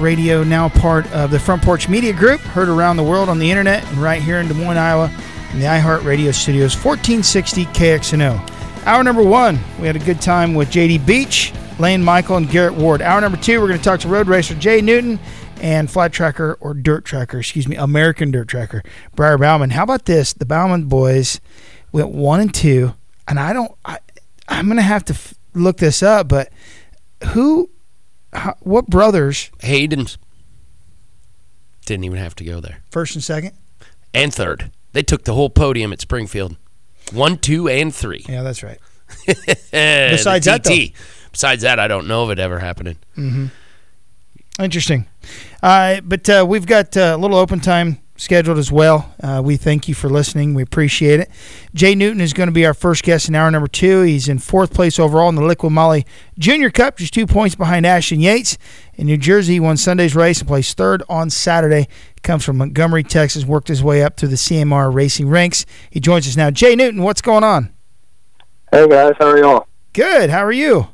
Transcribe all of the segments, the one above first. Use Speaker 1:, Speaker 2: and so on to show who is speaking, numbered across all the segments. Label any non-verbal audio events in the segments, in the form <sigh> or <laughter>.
Speaker 1: Radio, now part of the Front Porch Media Group, heard around the world on the internet and right here in Des Moines, Iowa, in the iHeart Radio Studios, 1460 KXNO. Hour number one, we had a good time with JD Beach, Lane Michael, and Garrett Ward. Hour number two, we're going to talk to road racer Jay Newton and flat tracker or dirt tracker, excuse me, American dirt tracker, Briar Bauman. How about this? The Bauman boys went one and two, and I don't, I, I'm going to have to f- look this up, but who how, what brothers?
Speaker 2: Hayden's. Didn't even have to go there.
Speaker 1: First and second?
Speaker 2: And third. They took the whole podium at Springfield. One, two, and three.
Speaker 1: Yeah, that's right. <laughs>
Speaker 2: Besides that, though. Besides that, I don't know of it ever happening.
Speaker 1: Mm-hmm. Interesting. Uh, but uh, we've got uh, a little open time scheduled as well. Uh, we thank you for listening. We appreciate it. Jay Newton is going to be our first guest in hour number two. He's in fourth place overall in the Liqui Moly Junior Cup, just two points behind Ashton Yates. In New Jersey, he won Sunday's race and placed third on Saturday. He comes from Montgomery, Texas, worked his way up to the CMRA racing ranks. He joins us now. Jay Newton, what's going on?
Speaker 3: Hey guys, how are y'all?
Speaker 1: Good. How are you?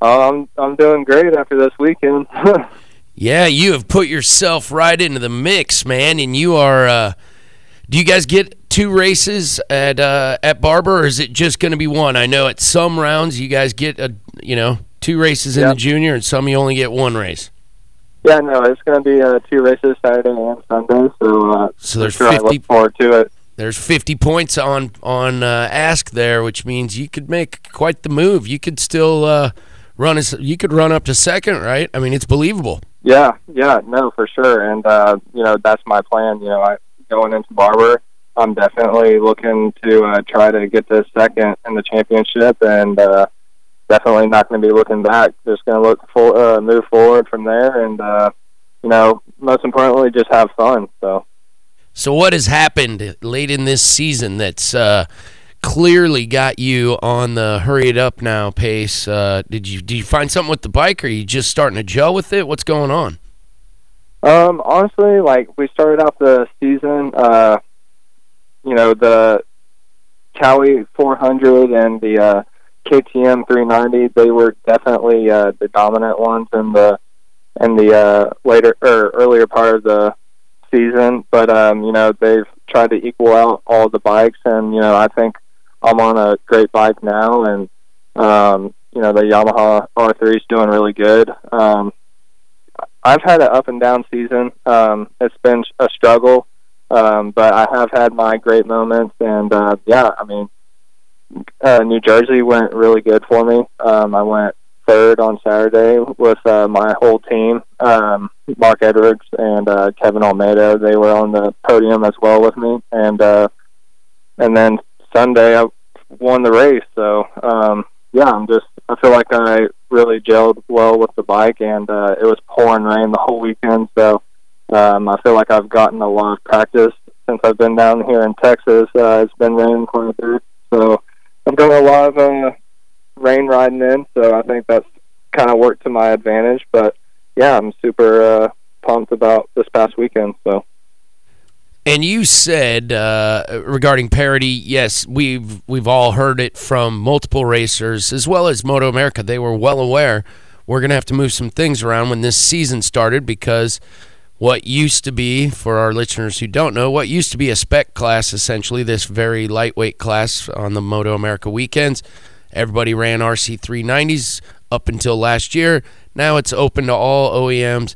Speaker 3: Uh, I'm I'm doing great after this weekend. <laughs>
Speaker 2: Yeah, you have put yourself right into the mix, man, and you are. Uh, do you guys get two races at uh, at Barber, or is it just going to be one? I know at some rounds you guys get a you know two races in
Speaker 3: Yep.
Speaker 2: the junior, and some you only get one race.
Speaker 3: yeah, no, it's going to be uh, two races Saturday and Sunday, so uh,
Speaker 2: So there's
Speaker 3: sure I
Speaker 2: 50
Speaker 3: forward to it.
Speaker 2: There's 50 points on on uh, ask there, which means you could make quite the move. You could still uh, run as you could run up to second, right? I mean, it's believable.
Speaker 3: Yeah, yeah, no, for sure, and uh, you know that's my plan. You know, I going into Barber, I'm definitely looking to uh, try to get to second in the championship, and uh, definitely not going to be looking back. Just going to look for uh, move forward from there, and uh, you know, most importantly, just have fun. So.
Speaker 2: So what has happened late in this season that's uh, clearly got you on the hurry it up now pace? Uh, did you did you find something with the bike, or are you just starting to gel with it? What's going on?
Speaker 3: Um, honestly, like we started off the season, uh, you know, the Kawi 400 and the uh, KTM 390, they were definitely uh, the dominant ones in the in the uh, later or earlier part of the season. But um, you know, they've tried to equal out all the bikes, and you know, I think I'm on a great bike now, and um, you know, the Yamaha R3 is doing really good. Um, I've had an up and down season. Um, it's been a struggle, um, but I have had my great moments. And uh, yeah, I mean, uh, New Jersey went really good for me. Um, I went third on Saturday with uh, my whole team. Um, Mark Edwards and uh, Kevin Almeida, they were on the podium as well with me. And uh, and then Sunday, I won the race. So um, yeah, I'm just I feel like I really gelled well with the bike, and uh, it was pouring rain the whole weekend. So um, I feel like I've gotten a lot of practice since I've been down here in Texas. Uh, it's been raining quite a bit, so I've done a lot of uh, rain riding in. So I think that's kind of worked to my advantage. But yeah, I'm super uh, pumped about this past weekend. So.
Speaker 2: And you said uh, regarding parity, yes, we've we've all heard it from multiple racers as well as Moto America. They were well aware we're going to have to move some things around when this season started because what used to be, for our listeners who don't know, what used to be a spec class, essentially this very lightweight class on the Moto America weekends, everybody ran RC 390s up until last year. Now it's open to all OEMs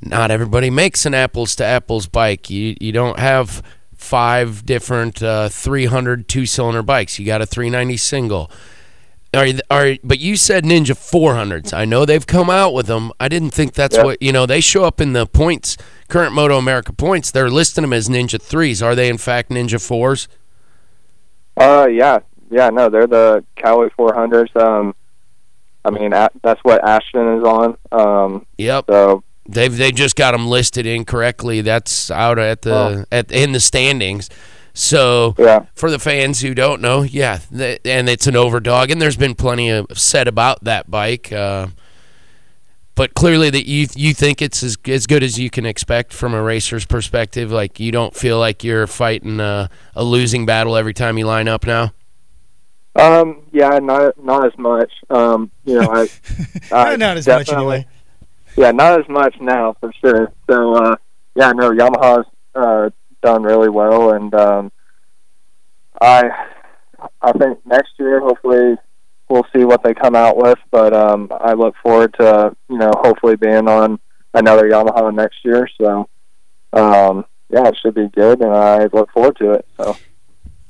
Speaker 2: not everybody makes an apples to apples bike. You you don't have five different uh, 300 two cylinder bikes. You got a 390 single. Are are but you said Ninja 400s. I know they've come out with them. I didn't think that's
Speaker 3: Yep.
Speaker 2: what you know. They show up in the points current Moto America points. They're listing them as Ninja threes. Are they in fact Ninja fours?
Speaker 3: Uh, yeah, yeah, no, they're the Kawi 400s. Um, I mean, that's what Ashton is on. Um,
Speaker 2: Yep.
Speaker 3: so
Speaker 2: They've they just got them listed incorrectly. That's out at the
Speaker 3: Oh.
Speaker 2: at in the standings. So
Speaker 3: Yeah.
Speaker 2: for the fans who don't know, yeah, th- and it's an overdog, and there's been plenty of said about that bike. Uh, but clearly, that you you think it's as as good as you can expect from a racer's perspective. Like you don't feel like you're fighting a, a losing battle every time you line up now.
Speaker 3: Um, yeah, not not as much. Um, you know, I, I <laughs>
Speaker 1: Not as much anyway.
Speaker 3: Yeah, not as much now for sure. So, uh, yeah, no, Yamaha's uh, done really well, and um, I I think next year hopefully we'll see what they come out with. But um, I look forward to you know hopefully being on another Yamaha next year. So, um, yeah, it should be good, and I look forward to it. So,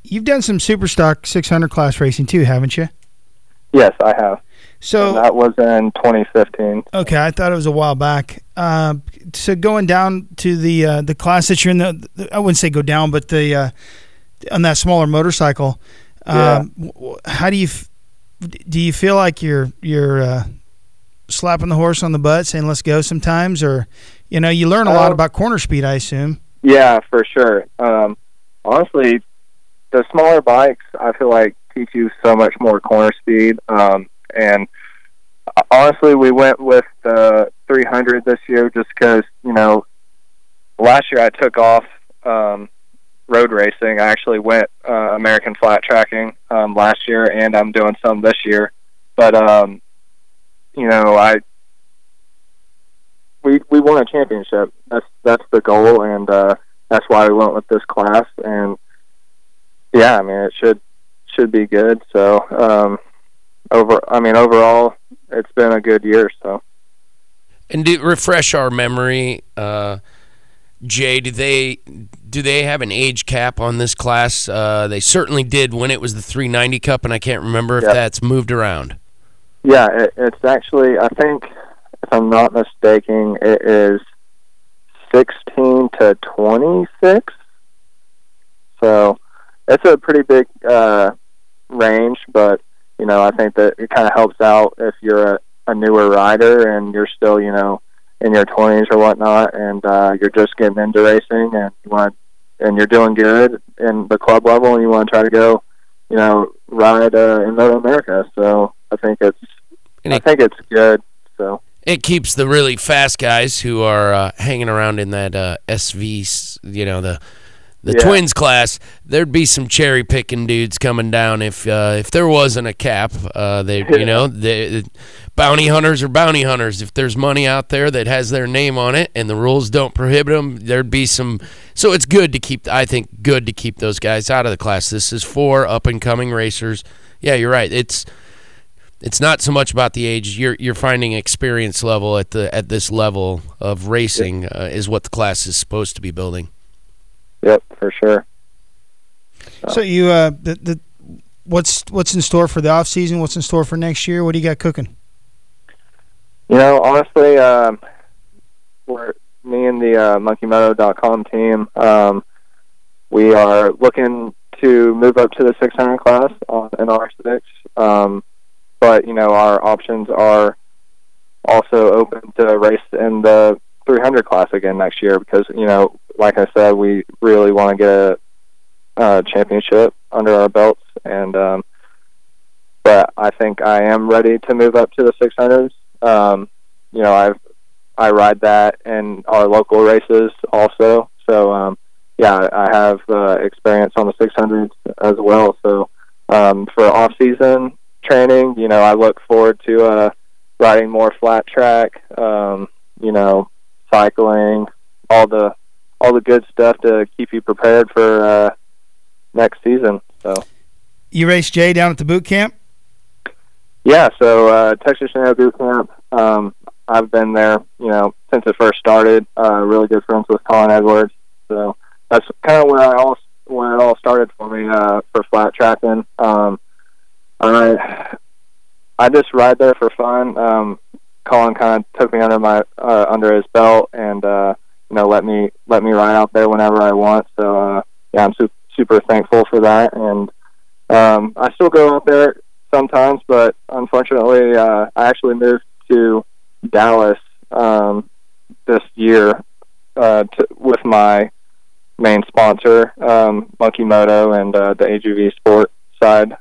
Speaker 1: You've done some super stock 600 class racing too, haven't you?
Speaker 3: yes, I have.
Speaker 1: So
Speaker 3: and that was in 2015.
Speaker 1: Okay, I thought it was a while back. Uh, so going down to the uh, the class that you're in, the, the I wouldn't say go down, but the uh, on that smaller motorcycle. Um, w- w- How do you do? You feel like you're you're uh, slapping the horse on the butt, saying "Let's go" sometimes, or you know, you learn a lot
Speaker 3: Um,
Speaker 1: about corner speed. I assume.
Speaker 3: Yeah, for sure. Um, honestly, the smaller bikes, I feel like teach you so much more corner speed. Um, and honestly, we went with the 300 this year just because, you know, last year I took off um, road racing. I actually went uh, American flat tracking um, last year, and I'm doing some this year. But, um, you know, I we we won a championship. That's that's the goal, and uh, that's why we went with this class. And yeah, I mean, it should should be good. So um, over, I mean, overall, it's been a good year. So
Speaker 2: And to refresh our memory, uh, Jay, do they do they have an age cap on this class? Uh, they certainly did when it was the 390 Cup, and I can't remember if
Speaker 3: Yep.
Speaker 2: that's moved around.
Speaker 3: yeah, it, it's actually I think if I'm not mistaken, it is 16 to 26. So it's a pretty big uh, range, but you know I think that it kind of helps out if you're a, a newer rider and you're still you know in your 20s or whatnot, and uh, you're just getting into racing and you want and you're doing good in the club level and you want to try to go you know ride uh, in Moto America. So I think it's
Speaker 2: And
Speaker 3: I
Speaker 2: it-
Speaker 3: think it's good. So
Speaker 2: It keeps the really fast guys who are uh, hanging around in that uh, SV, you know, the the
Speaker 3: Yeah.
Speaker 2: twins class. There'd be some cherry picking dudes coming down if uh, if there wasn't a cap. Uh, they, you know, the bounty hunters are bounty hunters. If there's money out there that has their name on it and the rules don't prohibit them, there'd be some. So it's good to keep. I think good to keep those guys out of the class. This is for up and coming racers. Yeah, you're right. It's it's not so much about the age. You're you're finding experience level at the at this level of racing uh, is what the class is supposed to be building.
Speaker 3: Yep, for sure.
Speaker 1: So you uh, the the what's what's in store for the off season? What's in store for next year? What do you got cooking?
Speaker 3: You know, honestly, um, we're me and the uh, MonkeyMoto.com team. Um, we are looking to move up to the 600 class on an R6. Um, but you know, our options are also open to race in the 300 class again next year because you know, like I said, we really want to get a, uh championship under our belts, and um, but I think I am ready to move up to the 600s. Um, you know, I've I ride that in our local races also. So um, yeah, I have uh, experience on the 600s as well. So um, for off season training, you know, I look forward to uh, riding more flat track. Um, you know, cycling, all the all the good stuff to keep you prepared for uh, next season. So.
Speaker 1: You raced Jay down at the boot camp.
Speaker 3: Yeah, so uh, Texas Tornado Boot Camp. Um, I've been there, you know, since it first started. Uh, really good friends with Colin Edwards, so that's kind of where I all where it all started for me uh, for flat tracking. Um, I I just ride there for fun. Um, Colin kind of took me under my uh, under his belt and uh, you know let me let me ride out there whenever I want. So uh, yeah, I'm super super thankful for that, and um, I still go out there sometimes, but unfortunately, uh, I actually moved to Dallas um, this year uh, to, with my main sponsor, um, Monkey Moto, and uh, the AGV Sport side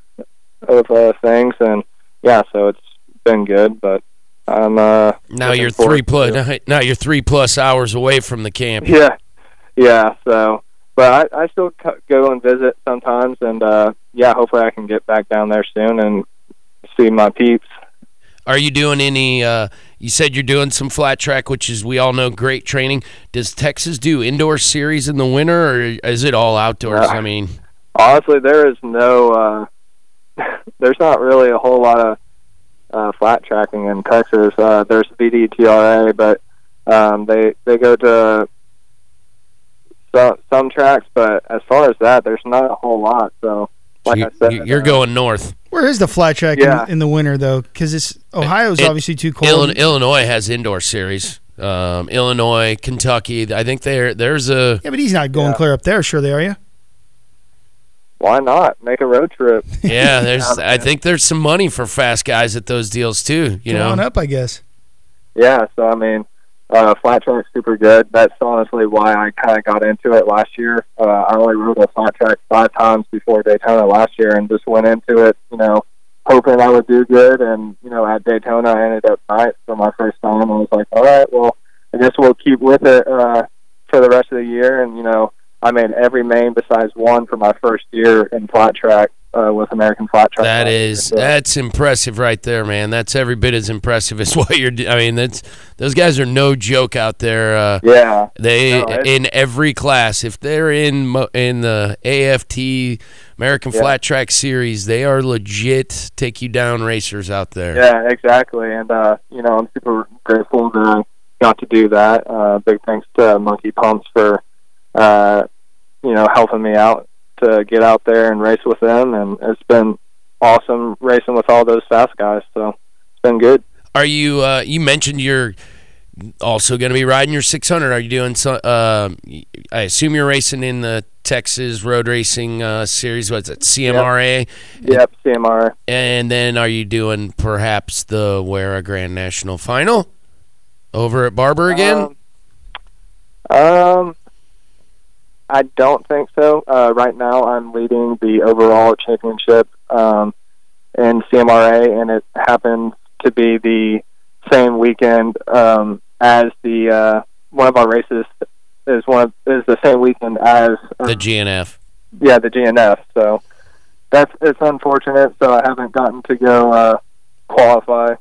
Speaker 3: of uh, things. And yeah, so it's been good, but I'm uh,
Speaker 2: Now you're three plus.
Speaker 3: to- <laughs>
Speaker 2: Now you're three plus hours away from the camp.
Speaker 3: Yeah, yeah. So, but I, I still co- go and visit sometimes, and uh, yeah, hopefully I can get back down there soon and see my peeps.
Speaker 2: Are you doing any? Uh, you said you're doing some flat track, which is we all know great training. Does Texas do indoor series in the winter, or is it all outdoors?
Speaker 3: Uh,
Speaker 2: I mean,
Speaker 3: Honestly, there is no, uh, <laughs> there's not really a whole lot of uh, flat tracking in Texas. Uh, there's VDTRA, but um, they they go to some some tracks, but as far as that, there's not a whole lot. So, like
Speaker 2: you,
Speaker 3: I said,
Speaker 2: you're
Speaker 3: uh,
Speaker 2: going north.
Speaker 1: Where is the flat track
Speaker 3: Yeah.
Speaker 1: in, in the winter though? Because it's Ohio's
Speaker 2: It-
Speaker 1: obviously too cold.
Speaker 2: Illinois, Illinois has indoor series. Um, Illinois, Kentucky. I think there there's a
Speaker 1: yeah, but he's not going
Speaker 3: Yeah.
Speaker 1: clear up there. Sure, they are you.
Speaker 3: Why not make a road trip? <laughs>
Speaker 2: yeah. There's I think there's some money for fast guys at those deals too. You
Speaker 1: Come
Speaker 2: know,
Speaker 1: on up, I guess.
Speaker 3: Yeah, so I mean, uh, flat track's super good. That's honestly why I kind of got into it last year. Uh, I only rode a flat track five times before Daytona last year, and just went into it, you know, hoping I would do good. And you know, at Daytona, I ended up ninth for my first time. I was like, all right, well, I guess we'll keep with it uh, for the rest of the year. And you know, I made every main besides one for my first year in flat track uh, with American Flat Track.
Speaker 2: That is
Speaker 3: So-
Speaker 2: that's impressive right there, man. That's every bit as impressive as <laughs> what you're. I mean, that's those guys are no joke out there. Uh,
Speaker 3: yeah.
Speaker 2: they
Speaker 3: No,
Speaker 2: in every class. If they're in in the AFT American
Speaker 3: Yeah.
Speaker 2: Flat Track Series, they are legit take you down racers out there.
Speaker 3: Yeah, exactly. And uh, you know, I'm super grateful that I got to do that. Uh, big thanks to Monkey Pumps for uh, you know helping me out to get out there and race with them, and it's been awesome racing with all those fast guys. So it's been good.
Speaker 2: Are you? Uh, you mentioned you're also going to be riding your 600. Are you doing some? Uh, I assume you're racing in the Texas Road Racing uh, Series. What's it? CMRA.
Speaker 3: Yep, CMRA.
Speaker 2: And then are you doing perhaps the Wera Grand National Final over at Barber again?
Speaker 3: Um, um, I don't think so. Uh, right now, I'm leading the overall championship um, in CMRA, and it happens to be the same weekend um, as the uh, one of our races is one of, is the same weekend as uh,
Speaker 2: the GNF.
Speaker 3: yeah the GNF. So that's it's unfortunate. So I haven't gotten to go uh, qualify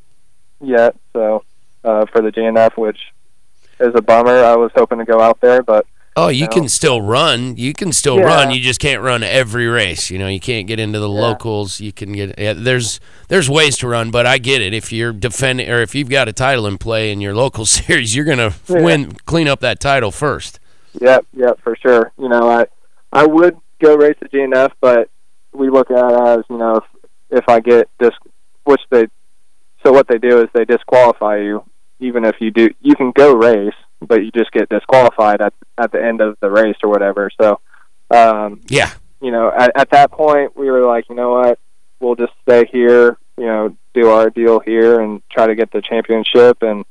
Speaker 3: yet. So uh, for the GNF, which is a bummer. I was hoping to go out there, but
Speaker 2: Oh, you can still run. You can still
Speaker 3: Yeah.
Speaker 2: run. You just can't run every race. You know, you can't get into the
Speaker 3: Yeah.
Speaker 2: locals. You can get yeah, there's there's ways to run, but I get it. If you're defending or if you've got a title in play in your local <laughs> series, you're gonna win, clean up that title first.
Speaker 3: Yep, yep, for sure. You know, I I would go race the GNF, but we look at it as you know if if I get dis, which they, so what they do is they disqualify you, even if you do, you can go race, but you just get disqualified at at the end of the race or whatever. So, um,
Speaker 2: Yeah,
Speaker 3: you know, at, at that point we were like, you know what, we'll just stay here, you know, do our deal here and try to get the championship. And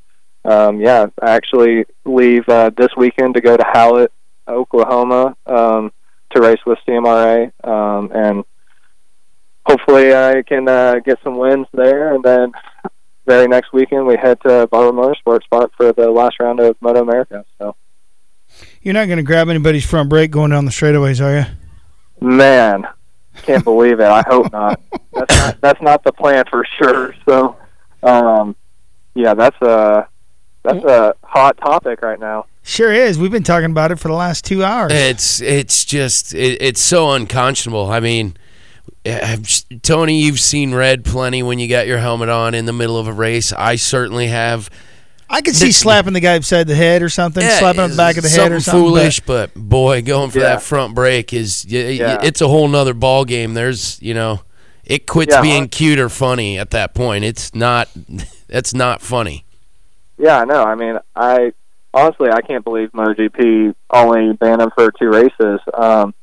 Speaker 3: um, yeah, I actually leave uh, this weekend to go to Hallett, Oklahoma, um, to race with CMRA, um, and hopefully I can uh, get some wins there. And then very next weekend we head to Barber Motorsports Park for the last round of Moto America. So.
Speaker 1: You're not going to grab anybody's front brake going down the straightaways, are you?
Speaker 3: Man, can't believe it. I hope not. <laughs> That's not that's not the plan for sure. So, um, yeah, that's a that's a hot topic right now.
Speaker 1: Sure is. We've been talking about it for the last two hours.
Speaker 2: It's it's just it, it's so unconscionable. I mean, I've, Tony, you've seen red plenty when you got your helmet on in the middle of a race. I certainly have.
Speaker 1: I could see
Speaker 2: This-
Speaker 1: slapping the guy upside the head or something, slapping on the back of the head or something.
Speaker 2: foolish, but, boy, going for
Speaker 3: Yeah.
Speaker 2: that front brake is y- y-
Speaker 3: Yeah.
Speaker 2: it's a whole nother ball game. There's you know, it quits
Speaker 3: Yeah,
Speaker 2: being
Speaker 3: hon-
Speaker 2: cute or funny at that point. It's not. <laughs> That's not funny.
Speaker 3: Yeah, I know. I mean, I honestly I can't believe MotoGP only banned him for two races. Um,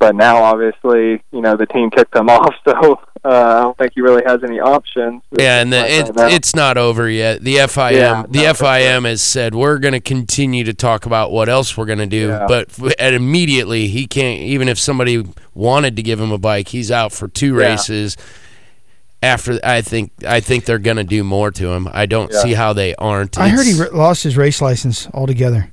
Speaker 3: but now, obviously, you know the team kicked him <laughs> off. So Uh, I don't think he really has any options.
Speaker 2: Yeah, and the, it, it's not over yet. The FIM,
Speaker 3: Yeah,
Speaker 2: the
Speaker 3: no, for
Speaker 2: FIM has said we're going to continue to talk about what else we're going to do,
Speaker 3: Yeah.
Speaker 2: but f- and immediately he can't. Even if somebody wanted to give him a bike, he's out for two
Speaker 3: Yeah.
Speaker 2: races. After I think I think they're going to do more to him. I don't
Speaker 3: Yeah.
Speaker 2: see how they aren't.
Speaker 1: I heard he lost his race license altogether.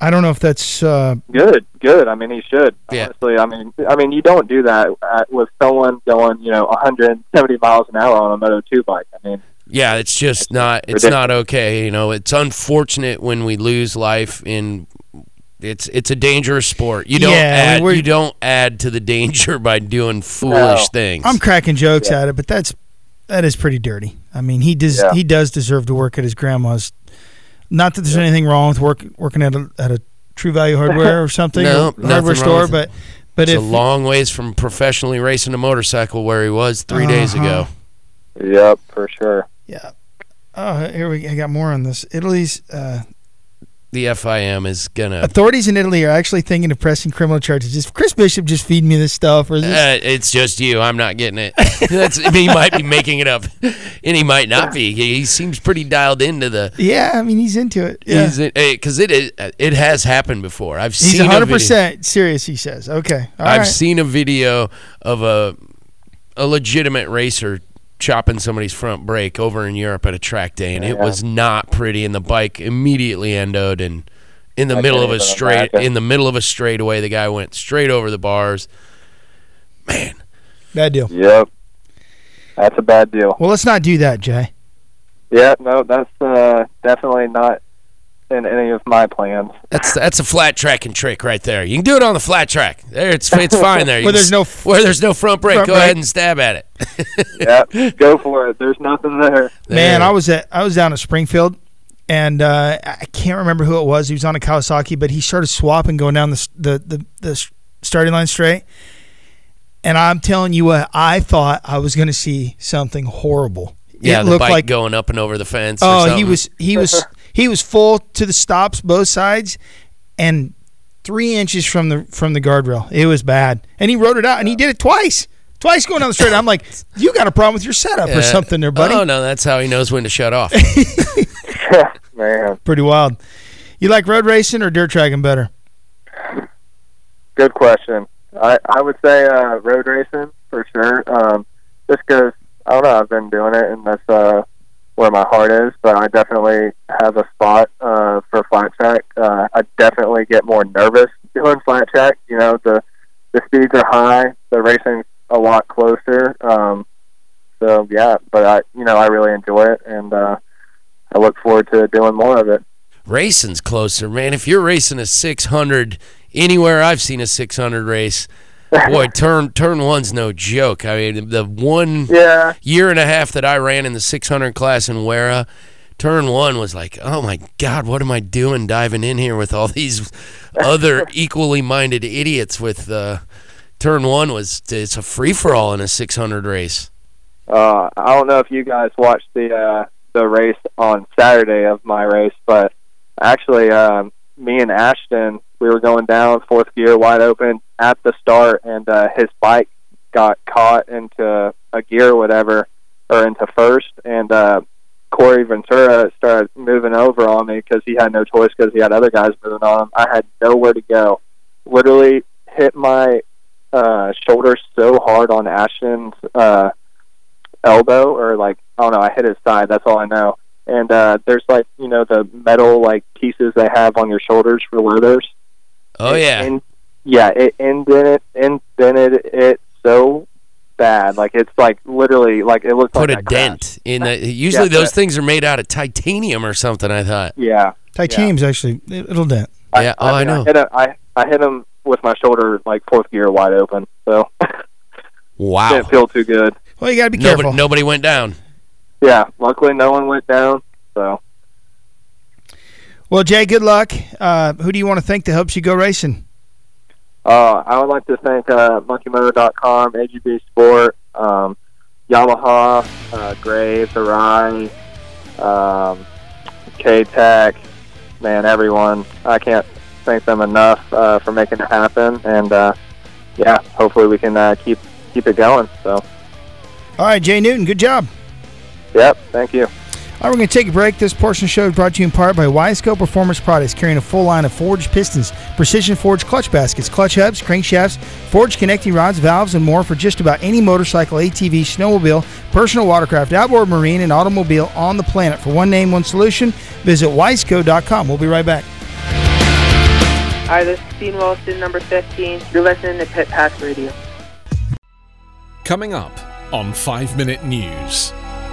Speaker 1: I don't know if that's uh,
Speaker 3: good, good. I mean, he should.
Speaker 2: Yeah.
Speaker 3: Honestly, I mean, I mean, you don't do that at, with someone going, you know, 170 miles an hour on a Moto 2 bike. I mean,
Speaker 2: Yeah, it's just not. It's not okay. You know, it's unfortunate when we lose life in. It's it's a dangerous sport. You don't
Speaker 1: Yeah, I mean,
Speaker 2: add you don't add to the danger <laughs> by doing foolish
Speaker 3: No.
Speaker 2: things.
Speaker 1: I'm cracking jokes
Speaker 3: Yeah.
Speaker 1: at it, but that's that is pretty dirty. I mean, he does
Speaker 3: Yeah.
Speaker 1: he does deserve to work at his grandma's. Not that there's anything wrong with work working at a at a True Value <laughs> Hardware or something,
Speaker 2: No,
Speaker 1: or hardware store, but but
Speaker 2: it's
Speaker 1: if
Speaker 2: a long ways from professionally racing a motorcycle where he was 3 days
Speaker 1: Uh-huh.
Speaker 2: ago.
Speaker 3: yep, for sure.
Speaker 1: yeah. Oh, here we I got more on this. Italy's uh,
Speaker 2: The FIM is gonna.
Speaker 1: authorities in Italy are actually thinking of pressing criminal charges. Is Chris Bishop just feeding me this stuff, or is this?
Speaker 2: Uh, it's just you. I'm not getting it. <laughs> That's, he might be making it up, <laughs> and he might not be. He, he seems pretty dialed into the.
Speaker 1: yeah, I mean he's into it. Yeah.
Speaker 2: He's because it is it has happened before. I've
Speaker 1: He's
Speaker 2: seen a
Speaker 1: 100
Speaker 2: video-
Speaker 1: percent serious. He says, "Okay, all
Speaker 2: I've
Speaker 1: right.
Speaker 2: seen a video of a a legitimate racer chopping somebody's front brake over in Europe at a track day, and it
Speaker 3: Yeah.
Speaker 2: was not pretty. And the bike immediately endoed, and in the
Speaker 3: I
Speaker 2: middle of a straight, in the middle of a straightaway, the guy went straight over the bars. Man,
Speaker 1: bad deal."
Speaker 3: Yep. That's a bad deal.
Speaker 1: Well, let's not do that, Jay.
Speaker 3: Yeah, no, that's uh, definitely not in any of my plans.
Speaker 2: that's that's a flat tracking trick right there. You can do it on the flat track. There, it's it's <laughs> fine there. You
Speaker 1: Where there's no
Speaker 2: s- <laughs> where there's no front brake.
Speaker 1: front
Speaker 2: go
Speaker 1: brake.
Speaker 2: ahead and stab at it. <laughs>
Speaker 3: Yep, go for it. There's nothing there.
Speaker 1: Man, I was at I was down at Springfield, and uh, I can't remember who it was. He was on a Kawasaki, but he started swapping going down the the the, the starting line straight. And I'm telling you what, I thought I was going to see something horrible.
Speaker 2: yeah,
Speaker 1: it
Speaker 2: the
Speaker 1: looked
Speaker 2: bike
Speaker 1: like
Speaker 2: going up and over the fence. or
Speaker 1: oh, he was he was he was full to the stops both sides, and three inches from the from the guardrail. It was bad, and he wrote it out, and he did it twice. Twice going down the straight. I'm like, you got a problem with your setup or
Speaker 2: Yeah.
Speaker 1: something there, buddy.
Speaker 2: Oh no, that's how he knows when to shut off. <laughs> <laughs>
Speaker 3: Man,
Speaker 1: Pretty wild. You like road racing or dirt tracking better?
Speaker 3: good question. I I would say uh, road racing for sure. Um, just because I don't know, I've been doing it, and that's uh, where my heart is. But I definitely have a spot uh, for flat track. Uh, I definitely get more nervous doing flat track. You know, the the speeds are high, the racing's a lot closer. Um, so yeah, but I you know I really enjoy it, and uh, I look forward to doing more of it.
Speaker 2: Racing's closer, man. If you're racing a 600 anywhere I've seen a 600 race, boy, turn turn one's no joke. I mean, the one
Speaker 3: Yeah,
Speaker 2: year and a half that I ran in the 600 class in Wera, turn one was like, oh my God, what am I doing diving in here with all these other <laughs> equally minded idiots? With uh, turn one was it's a free for all in a 600 race.
Speaker 3: Uh, I don't know if you guys watched the uh, the race on Saturday of my race, but actually, um, me and Ashton, we were going down fourth gear, wide open at the start, and uh, his bike got caught into a gear, or whatever, or into first, and uh, Corey Ventura started moving over on me because he had no choice because he had other guys moving on him. I had nowhere to go. Literally hit my uh, shoulder so hard on Ashton's. Uh, elbow or like I don't know, I hit his side, that's all I know. And uh there's like, you know, the metal like pieces they have on your shoulders for leathers.
Speaker 2: Oh, yeah.
Speaker 3: And yeah, it indented indented it so bad. Like it's like literally like it looked
Speaker 2: Put
Speaker 3: like
Speaker 2: a
Speaker 3: I crashed.
Speaker 2: dent in the. Usually
Speaker 3: Yeah,
Speaker 2: those
Speaker 3: but-
Speaker 2: things are made out of titanium or something. I thought.
Speaker 3: Yeah.
Speaker 1: Titanium's actually it- it'll dent.
Speaker 2: Yeah, oh, I
Speaker 3: mean,
Speaker 2: know.
Speaker 3: hit him, I I hit him with my shoulder like fourth gear wide open. So <laughs>
Speaker 2: Wow.
Speaker 3: didn't feel too good.
Speaker 1: Well, you got to be careful.
Speaker 2: Nobody, nobody went down.
Speaker 3: Yeah. Luckily no one went down. So
Speaker 1: Well, Jay, good luck. Uh, who do you want to thank that helps you go racing?
Speaker 3: Uh, I would like to thank uh, MonkeyMoto.com, AGV Sport, um, Yamaha, uh, Grave, Arai, um, K-Tech, man, everyone. I can't thank them enough uh, for making it happen, and uh, yeah, hopefully we can uh, keep keep it going. So
Speaker 1: All right, Jay Newton, good job.
Speaker 3: Yep, thank you.
Speaker 1: All right, we're going to take a break. This portion of the show is brought to you in part by Wiseco Performance Products, carrying a full line of forged pistons, precision forged clutch baskets, clutch hubs, crankshafts, forged connecting rods, valves, and more for just about any motorcycle, ATV, snowmobile, personal watercraft, outboard marine, and automobile on the planet. For one name, one solution, visit wiseco.com. We'll be right back.
Speaker 4: Hi, this is Dean Wilson, number 15. You're listening to Pit Pass Radio.
Speaker 5: Coming up on 5 Minute News,